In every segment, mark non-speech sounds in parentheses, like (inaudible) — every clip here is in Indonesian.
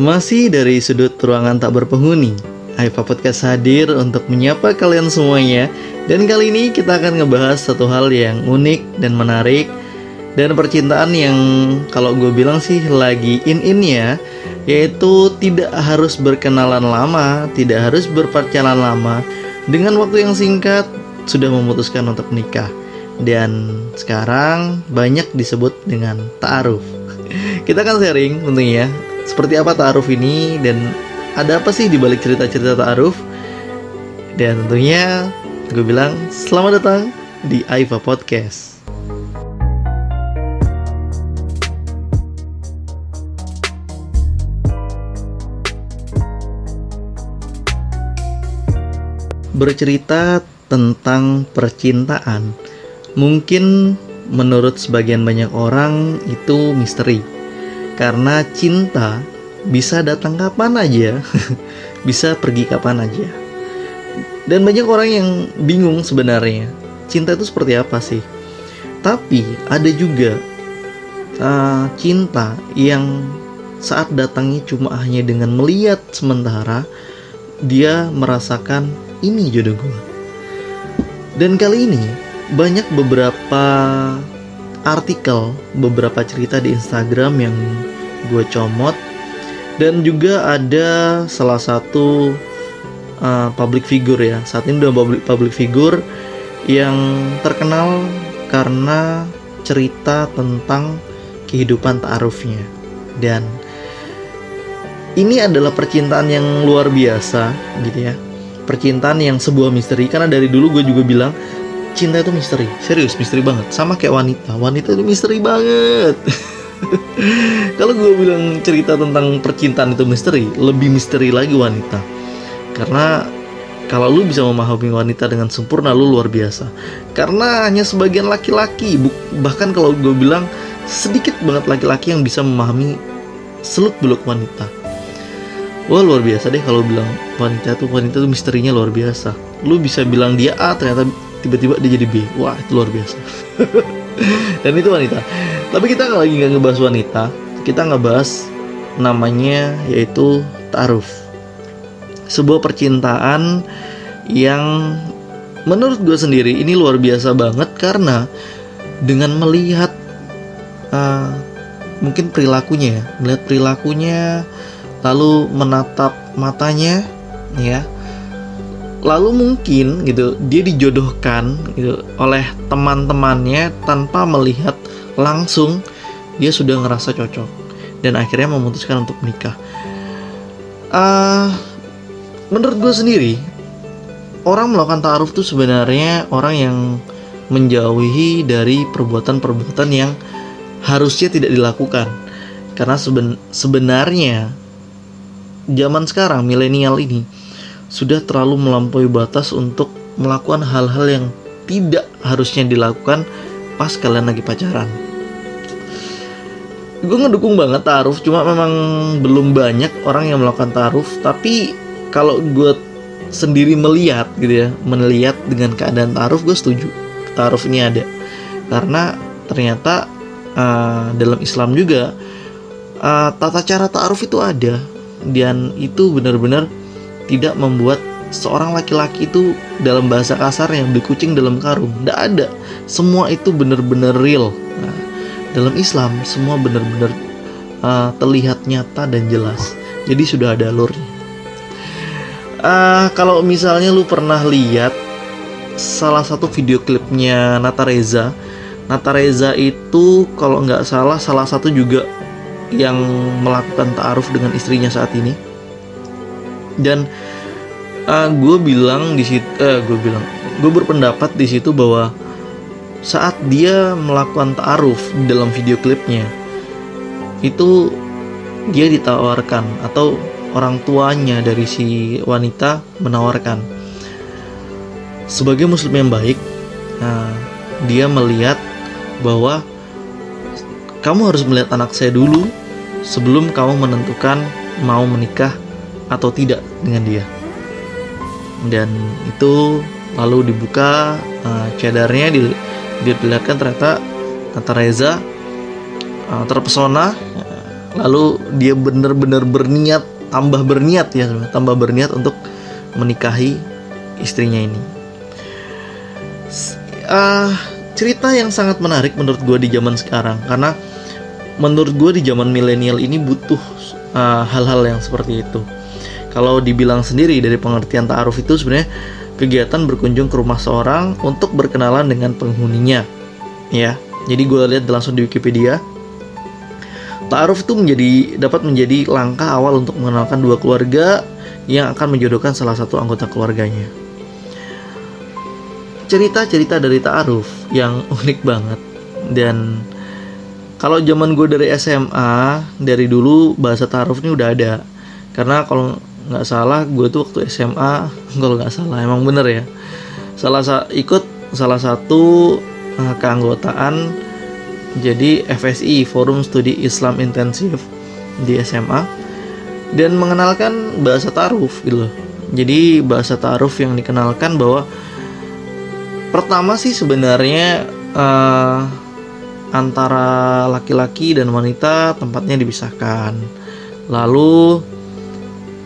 Masih dari sudut ruangan tak berpenghuni, Aifa Podcast hadir untuk menyapa kalian semuanya Dan kali ini kita akan ngebahas satu hal yang unik dan menarik Dan percintaan yang kalau gue bilang sih lagi in-innya Yaitu tidak harus berkenalan lama, tidak harus berpacaran lama Dengan waktu yang singkat sudah memutuskan untuk menikah dan sekarang banyak disebut dengan ta'aruf. Kita akan sharing tentunya seperti apa ta'aruf ini dan ada apa sih di balik cerita-cerita ta'aruf? Dan tentunya gue bilang selamat datang di Aiva Podcast. Bercerita tentang percintaan mungkin menurut sebagian banyak orang itu misteri karena cinta bisa datang kapan aja, (laughs) bisa pergi kapan aja. Dan banyak orang yang bingung sebenarnya, cinta itu seperti apa sih? Tapi ada juga uh, cinta yang saat datangnya cuma hanya dengan melihat sementara, dia merasakan ini jodoh gue. Dan kali ini banyak beberapa artikel, beberapa cerita di Instagram yang gue comot. Dan juga ada salah satu uh, public figure ya. Saat ini udah public public figure yang terkenal karena cerita tentang kehidupan ta'arufnya. Dan ini adalah percintaan yang luar biasa gitu ya. Percintaan yang sebuah misteri. Karena dari dulu gue juga bilang cinta itu misteri. Serius misteri banget. Sama kayak wanita. Wanita itu misteri banget (laughs) kalau gue bilang cerita tentang percintaan itu misteri lebih misteri lagi wanita. Karena kalau lu bisa memahami wanita dengan sempurna lu luar biasa. Karena hanya sebagian laki-laki bahkan kalau gue bilang sedikit banget laki-laki yang bisa memahami seluk beluk wanita. Wah luar biasa deh kalau bilang wanita tuh wanita tuh misterinya luar biasa. Lu bisa bilang dia A ternyata tiba-tiba dia jadi B. Wah itu luar biasa (laughs) (laughs) dan itu wanita. Tapi kita lagi nggak ngebahas wanita kita ngebahas namanya yaitu taruh sebuah percintaan yang menurut gue sendiri ini luar biasa banget karena dengan melihat uh, mungkin perilakunya ya melihat perilakunya lalu menatap matanya ya lalu mungkin gitu dia dijodohkan gitu oleh teman-temannya tanpa melihat langsung dia sudah ngerasa cocok dan akhirnya memutuskan untuk menikah. Uh, menurut gue sendiri orang melakukan taaruf itu sebenarnya orang yang menjauhi dari perbuatan-perbuatan yang harusnya tidak dilakukan karena seben sebenarnya zaman sekarang milenial ini sudah terlalu melampaui batas untuk melakukan hal-hal yang tidak harusnya dilakukan pas kalian lagi pacaran. Gue ngedukung banget taruh, cuma memang belum banyak orang yang melakukan taruh. Tapi kalau gue sendiri melihat gitu ya, melihat dengan keadaan taruh, gue setuju taruh ini ada. Karena ternyata uh, dalam Islam juga uh, tata cara taruh itu ada dan itu benar-benar tidak membuat seorang laki-laki itu dalam bahasa kasar yang kucing dalam karung. Tidak ada. Semua itu benar-benar real. Nah, dalam Islam semua benar-benar uh, terlihat nyata dan jelas. Jadi sudah ada alurnya. Uh, kalau misalnya lu pernah lihat salah satu video klipnya Nata Reza, Nata Reza itu kalau nggak salah salah satu juga yang melakukan ta'aruf dengan istrinya saat ini dan uh, gue bilang di situ uh, gue bilang gue berpendapat di situ bahwa saat dia melakukan taaruf dalam video klipnya itu dia ditawarkan atau orang tuanya dari si wanita menawarkan. Sebagai muslim yang baik nah, dia melihat bahwa kamu harus melihat anak saya dulu sebelum kamu menentukan mau menikah atau tidak dengan dia. Dan itu lalu dibuka uh, cadarnya di, dilihatkan ternyata Tata Reza uh, terpesona uh, lalu dia benar-benar berniat tambah berniat ya tambah berniat untuk menikahi istrinya ini. Uh, cerita yang sangat menarik menurut gue di zaman sekarang karena menurut gue di zaman milenial ini butuh hal-hal uh, yang seperti itu kalau dibilang sendiri dari pengertian ta'aruf itu sebenarnya kegiatan berkunjung ke rumah seorang untuk berkenalan dengan penghuninya. Ya jadi gue lihat langsung di Wikipedia. Ta'aruf itu menjadi dapat menjadi langkah awal untuk mengenalkan dua keluarga yang akan menjodohkan salah satu anggota keluarganya. Cerita-cerita dari Ta'aruf yang (laughs) unik banget. Dan kalau zaman gue dari SMA dari dulu bahasa Ta'aruf ini udah ada. Karena kalau nggak salah gue tuh waktu SMA kalau nggak salah emang bener ya salah sa ikut salah satu uh, keanggotaan jadi FSI Forum Studi Islam Intensif di SMA dan mengenalkan bahasa taruf gitu loh. Jadi bahasa taruf yang dikenalkan bahwa pertama sih sebenarnya uh, antara laki-laki dan wanita tempatnya dipisahkan. Lalu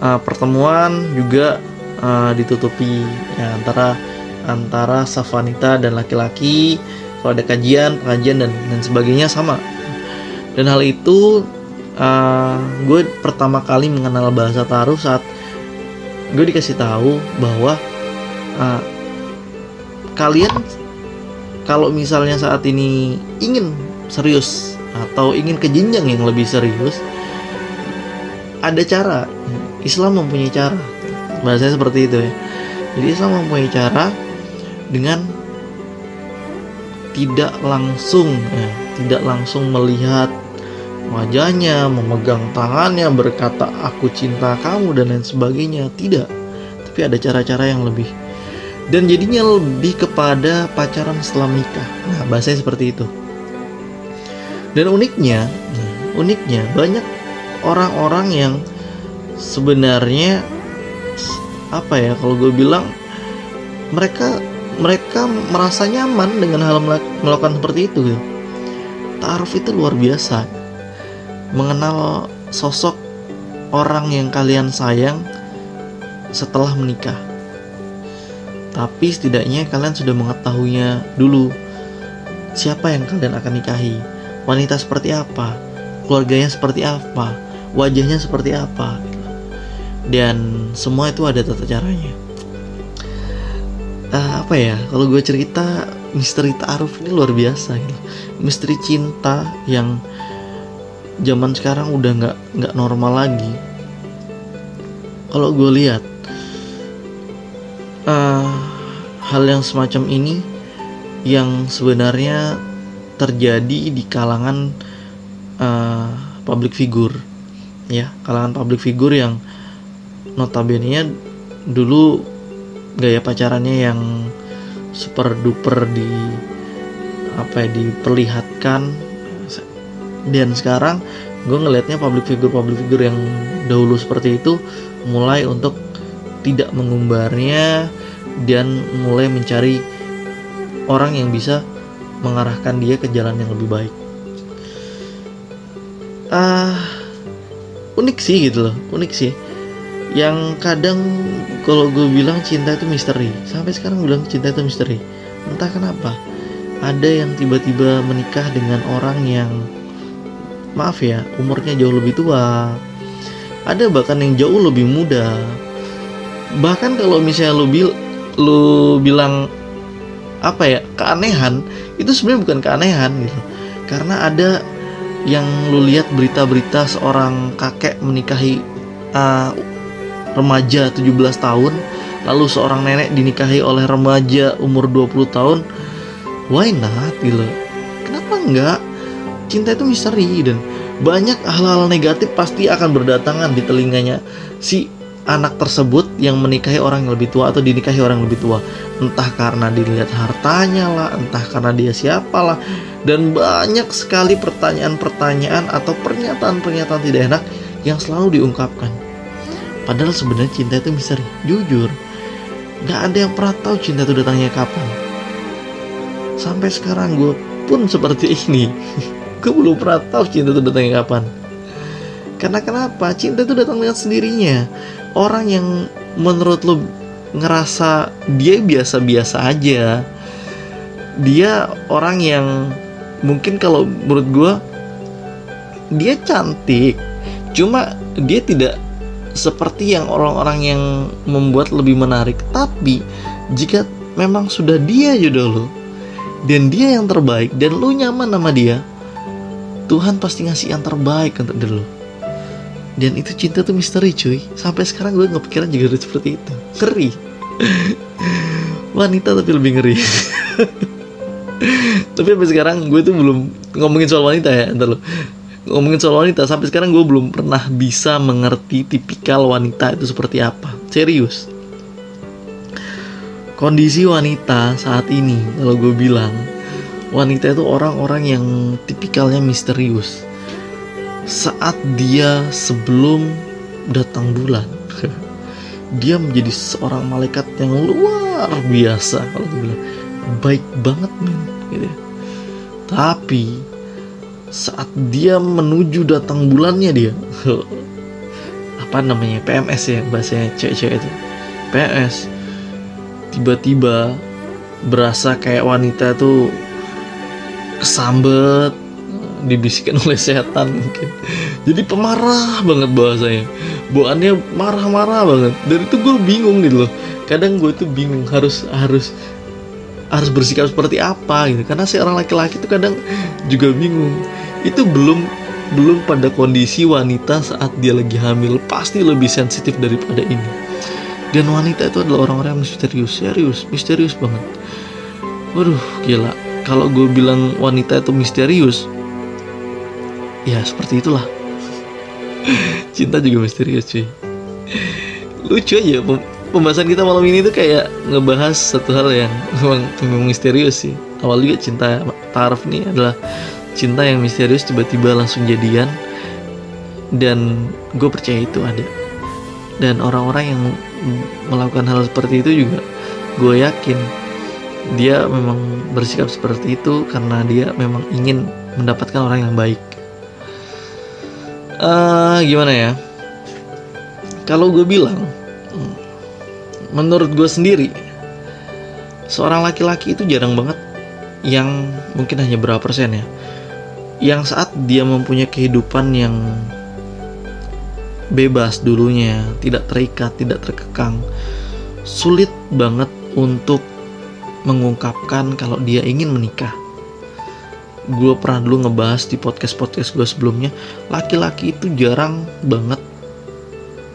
uh, pertemuan juga uh, ditutupi ya, antara antara saf wanita dan laki-laki kalau ada kajian pengajian dan dan sebagainya sama. Dan hal itu uh, gue pertama kali mengenal bahasa taruh saat gue dikasih tahu bahwa uh, kalian kalau misalnya saat ini ingin serius atau ingin ke jenjang yang lebih serius ada cara Islam mempunyai cara bahasanya seperti itu ya jadi Islam mempunyai cara dengan tidak langsung ya, tidak langsung melihat wajahnya, memegang tangannya, berkata aku cinta kamu dan lain sebagainya. Tidak. Tapi ada cara-cara yang lebih dan jadinya lebih kepada pacaran setelah menikah. Nah, bahasanya seperti itu. Dan uniknya, uniknya banyak orang-orang yang sebenarnya apa ya kalau gue bilang mereka mereka merasa nyaman dengan hal melakukan seperti itu gitu. Itu luar biasa. Mengenal sosok orang yang kalian sayang setelah menikah. Tapi setidaknya kalian sudah mengetahuinya dulu siapa yang kalian akan nikahi, wanita seperti apa, keluarganya seperti apa, wajahnya seperti apa. Dan semua itu ada tata caranya. Uh, apa ya kalau gue cerita misteri taaruf ini luar biasa gitu. Misteri cinta yang zaman sekarang udah nggak nggak normal lagi. Kalau gue lihat uh, hal yang semacam ini yang sebenarnya terjadi di kalangan uh, public figure ya kalangan public figure yang notabene dulu gaya pacarannya yang super duper di apa ya diperlihatkan dan sekarang gue ngelihatnya public figure public figure yang dahulu seperti itu mulai untuk tidak mengumbarnya dan mulai mencari orang yang bisa mengarahkan dia ke jalan yang lebih baik. Ah, uh, unik sih gitu loh, unik sih yang kadang kalau gue bilang cinta itu misteri. Sampai sekarang gue bilang cinta itu misteri. Entah kenapa ada yang tiba-tiba menikah dengan orang yang maaf ya umurnya jauh lebih tua. Ada bahkan yang jauh lebih muda. Bahkan kalau misalnya lu bil lu bilang apa ya keanehan itu sebenarnya bukan keanehan gitu. Karena ada yang lu lihat berita-berita seorang kakek menikahi uh, remaja 17 tahun lalu seorang nenek dinikahi oleh remaja umur 20 tahun. Why not gitu? Kenapa enggak? Cinta itu misteri dan banyak hal-hal negatif pasti akan berdatangan di telinganya. Si anak tersebut yang menikahi orang yang lebih tua atau dinikahi orang yang lebih tua. Entah karena dilihat hartanya lah entah karena dia siapa lah. Dan banyak sekali pertanyaan-pertanyaan atau pernyataan-pernyataan tidak enak yang selalu diungkapkan Padahal sebenarnya cinta itu misteri. Jujur, gak ada yang pernah tahu cinta itu datangnya kapan. Sampai sekarang gue pun seperti ini. (laughs) gue belum pernah tahu cinta itu datangnya kapan. karena kenapa cinta itu datang dengan sendirinya orang yang menurut lo ngerasa dia biasa-biasa aja dia orang yang mungkin kalau menurut gue dia cantik cuma dia tidak seperti yang orang-orang yang membuat lebih menarik. Tapi jika memang sudah dia jodoh lo dan dia yang terbaik dan lu nyaman sama dia Tuhan pasti ngasih yang terbaik untuk lo. Dan itu cinta tuh misteri cuy. Sampai sekarang gue nggak pikiran juga seperti itu. Ngeri. (laughs) Wanita tapi lebih ngeri. (laughs) Tapi sampai sekarang gue tuh belum ngomongin soal wanita ya entar lo ngomongin soal wanita sampai sekarang gue belum pernah bisa mengerti tipikal wanita itu seperti apa. Serius. Kondisi wanita saat ini kalau gue bilang wanita itu orang-orang yang tipikalnya misterius. Saat dia sebelum datang bulan (laughs) dia menjadi seorang malaikat yang luar biasa kalau gue bilang. Baik banget men gitu ya. tapi saat dia menuju datang bulannya dia. (laughs) Apa namanya? PMS ya bahasanya cewek-cewek itu. PMS tiba-tiba berasa kayak wanita tuh kesambet dibisikkan oleh setan mungkin. Jadi pemarah banget bahasanya. Bawaannya marah-marah banget. Dari itu gue bingung gitu loh. Kadang gue tuh bingung harus harus harus bersikap seperti apa gitu. Karena seorang laki-laki itu kadang juga bingung itu belum belum pada kondisi wanita saat dia lagi hamil. Pasti lebih sensitif daripada ini. Dan wanita itu adalah orang-orang yang misterius. Serius misterius banget. Waduh gila. Kalau gue bilang wanita itu misterius ya seperti itulah. (laughs) Cinta juga misterius cuy. Lucu aja pembahasan kita malam ini tuh kayak ngebahas satu hal yang (laughs) memang, memang misterius sih. Awal juga cinta taraf nih adalah cinta yang misterius tiba-tiba langsung jadian. Dan gue percaya itu ada. Dan orang-orang yang melakukan hal seperti itu juga gue yakin dia memang bersikap seperti itu karena dia memang ingin mendapatkan orang yang baik. Uh, gimana ya? Kalau gue bilang menurut gue sendiri seorang laki-laki itu jarang banget yang mungkin hanya berapa persen ya yang saat dia mempunyai kehidupan yang bebas dulunya tidak terikat tidak terkekang sulit banget untuk mengungkapkan kalau dia ingin menikah. Gue pernah dulu ngebahas di podcast-podcast gue sebelumnya laki-laki itu jarang banget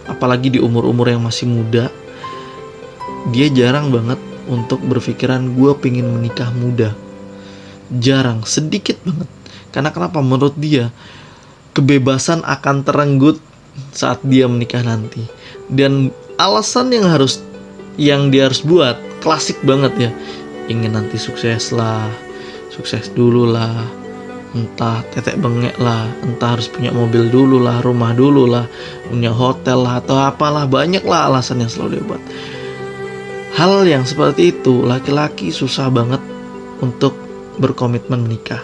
apalagi di umur-umur yang masih muda dia jarang banget untuk berpikiran gue pengen menikah muda. Jarang sedikit banget karena kenapa? Menurut dia kebebasan akan terenggut saat dia menikah nanti. Dan alasan yang harus yang dia harus buat klasik banget ya. Ingin nanti sukses lah sukses dulu lah. Entah tetek bengek lah entah harus punya mobil dulu lah rumah dulu lah punya hotel lah atau apalah. Banyak lah alasan yang selalu dia buat. Hal yang seperti itu laki-laki susah banget untuk berkomitmen menikah.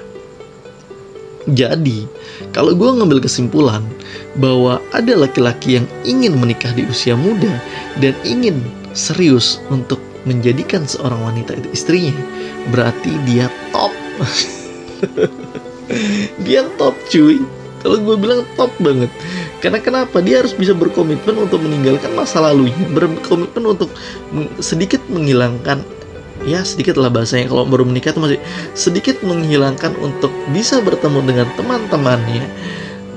Jadi, kalau gue ngambil kesimpulan bahwa ada laki-laki yang ingin menikah di usia muda dan ingin serius untuk menjadikan seorang wanita itu istrinya, berarti dia top. (laughs) dia top cuy. Kalau gue bilang top banget. Karena kenapa? Dia harus bisa berkomitmen untuk meninggalkan masa lalunya berkomitmen untuk sedikit menghilangkan ya sedikit lah bahasanya. Kalau baru menikah itu masih sedikit menghilangkan untuk bisa bertemu dengan teman-temannya.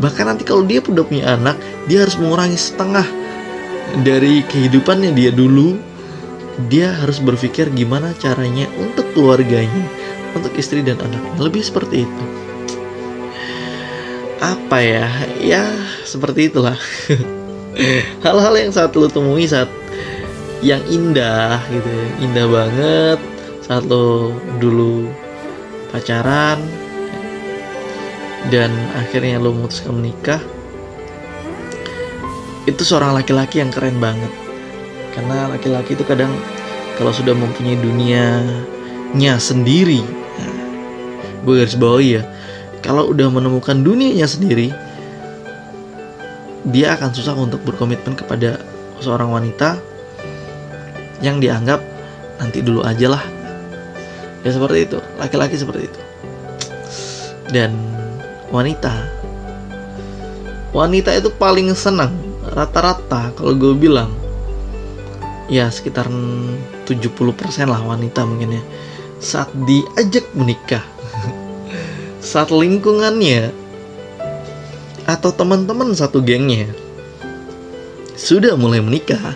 Bahkan nanti kalau dia udah punya anak dia harus mengurangi setengah dari kehidupannya dia dulu. Dia harus berpikir gimana caranya untuk keluarganya untuk istri dan anaknya. Lebih seperti itu. Apa ya? Ya seperti itulah. (laughs) Hal-hal yang saat lo temui saat yang indah gitu ya. Indah banget. Saat lo dulu pacaran dan akhirnya lo memutuskan menikah itu seorang laki-laki yang keren banget. Karena laki-laki itu kadang kalau sudah mempunyai dunianya sendiri gue garis ya kalau udah menemukan dunianya sendiri dia akan susah untuk berkomitmen kepada seorang wanita yang dianggap nanti dulu aja lah. Ya seperti itu. Laki-laki seperti itu. Dan wanita. Wanita itu paling senang rata-rata kalau gue bilang. Ya sekitar 70% lah wanita mungkin ya. Saat diajak menikah. (laughs) Saat lingkungannya atau teman-teman satu gengnya sudah mulai menikah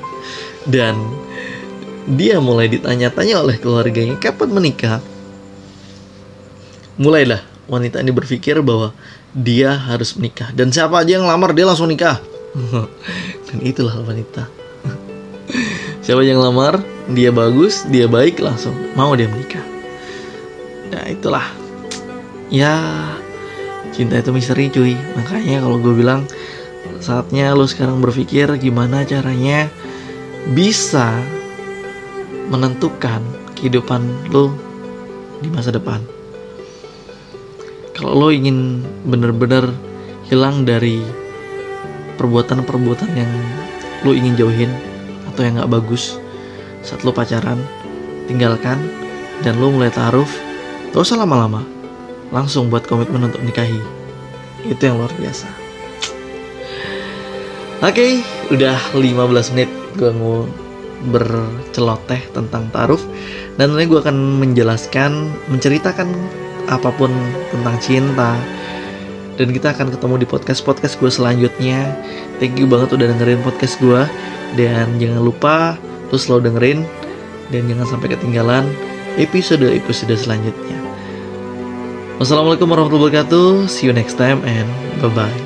dan dia mulai ditanya-tanya oleh keluarganya kapan menikah? Mulailah wanita ini berpikir bahwa dia harus menikah. Dan siapa aja yang lamar dia langsung nikah. (laughs) Dan itulah wanita. (laughs) Siapa yang lamar dia bagus dia baik langsung mau dia menikah. Nah itulah. Ya cinta itu misteri cuy. Makanya kalau gue bilang saatnya lo sekarang berpikir gimana caranya bisa menentukan kehidupan lo di masa depan kalau lo ingin bener-bener hilang dari perbuatan-perbuatan yang lo ingin jauhin atau yang gak bagus saat lo pacaran tinggalkan dan lo mulai taruh Gak usah lama-lama, langsung buat komitmen untuk nikahi. Itu yang luar biasa. Oke, okay, udah 15 menit gue mau berceloteh tentang taruh dan nanti gue akan menjelaskan, menceritakan apa pun tentang cinta dan kita akan ketemu di podcast podcast gue selanjutnya. Thank you banget udah dengerin podcast gue dan jangan lupa terus selalu dengerin dan jangan sampai ketinggalan episode-episode selanjutnya. Wassalamualaikum warahmatullahi wabarakatuh. See you next time and bye-bye.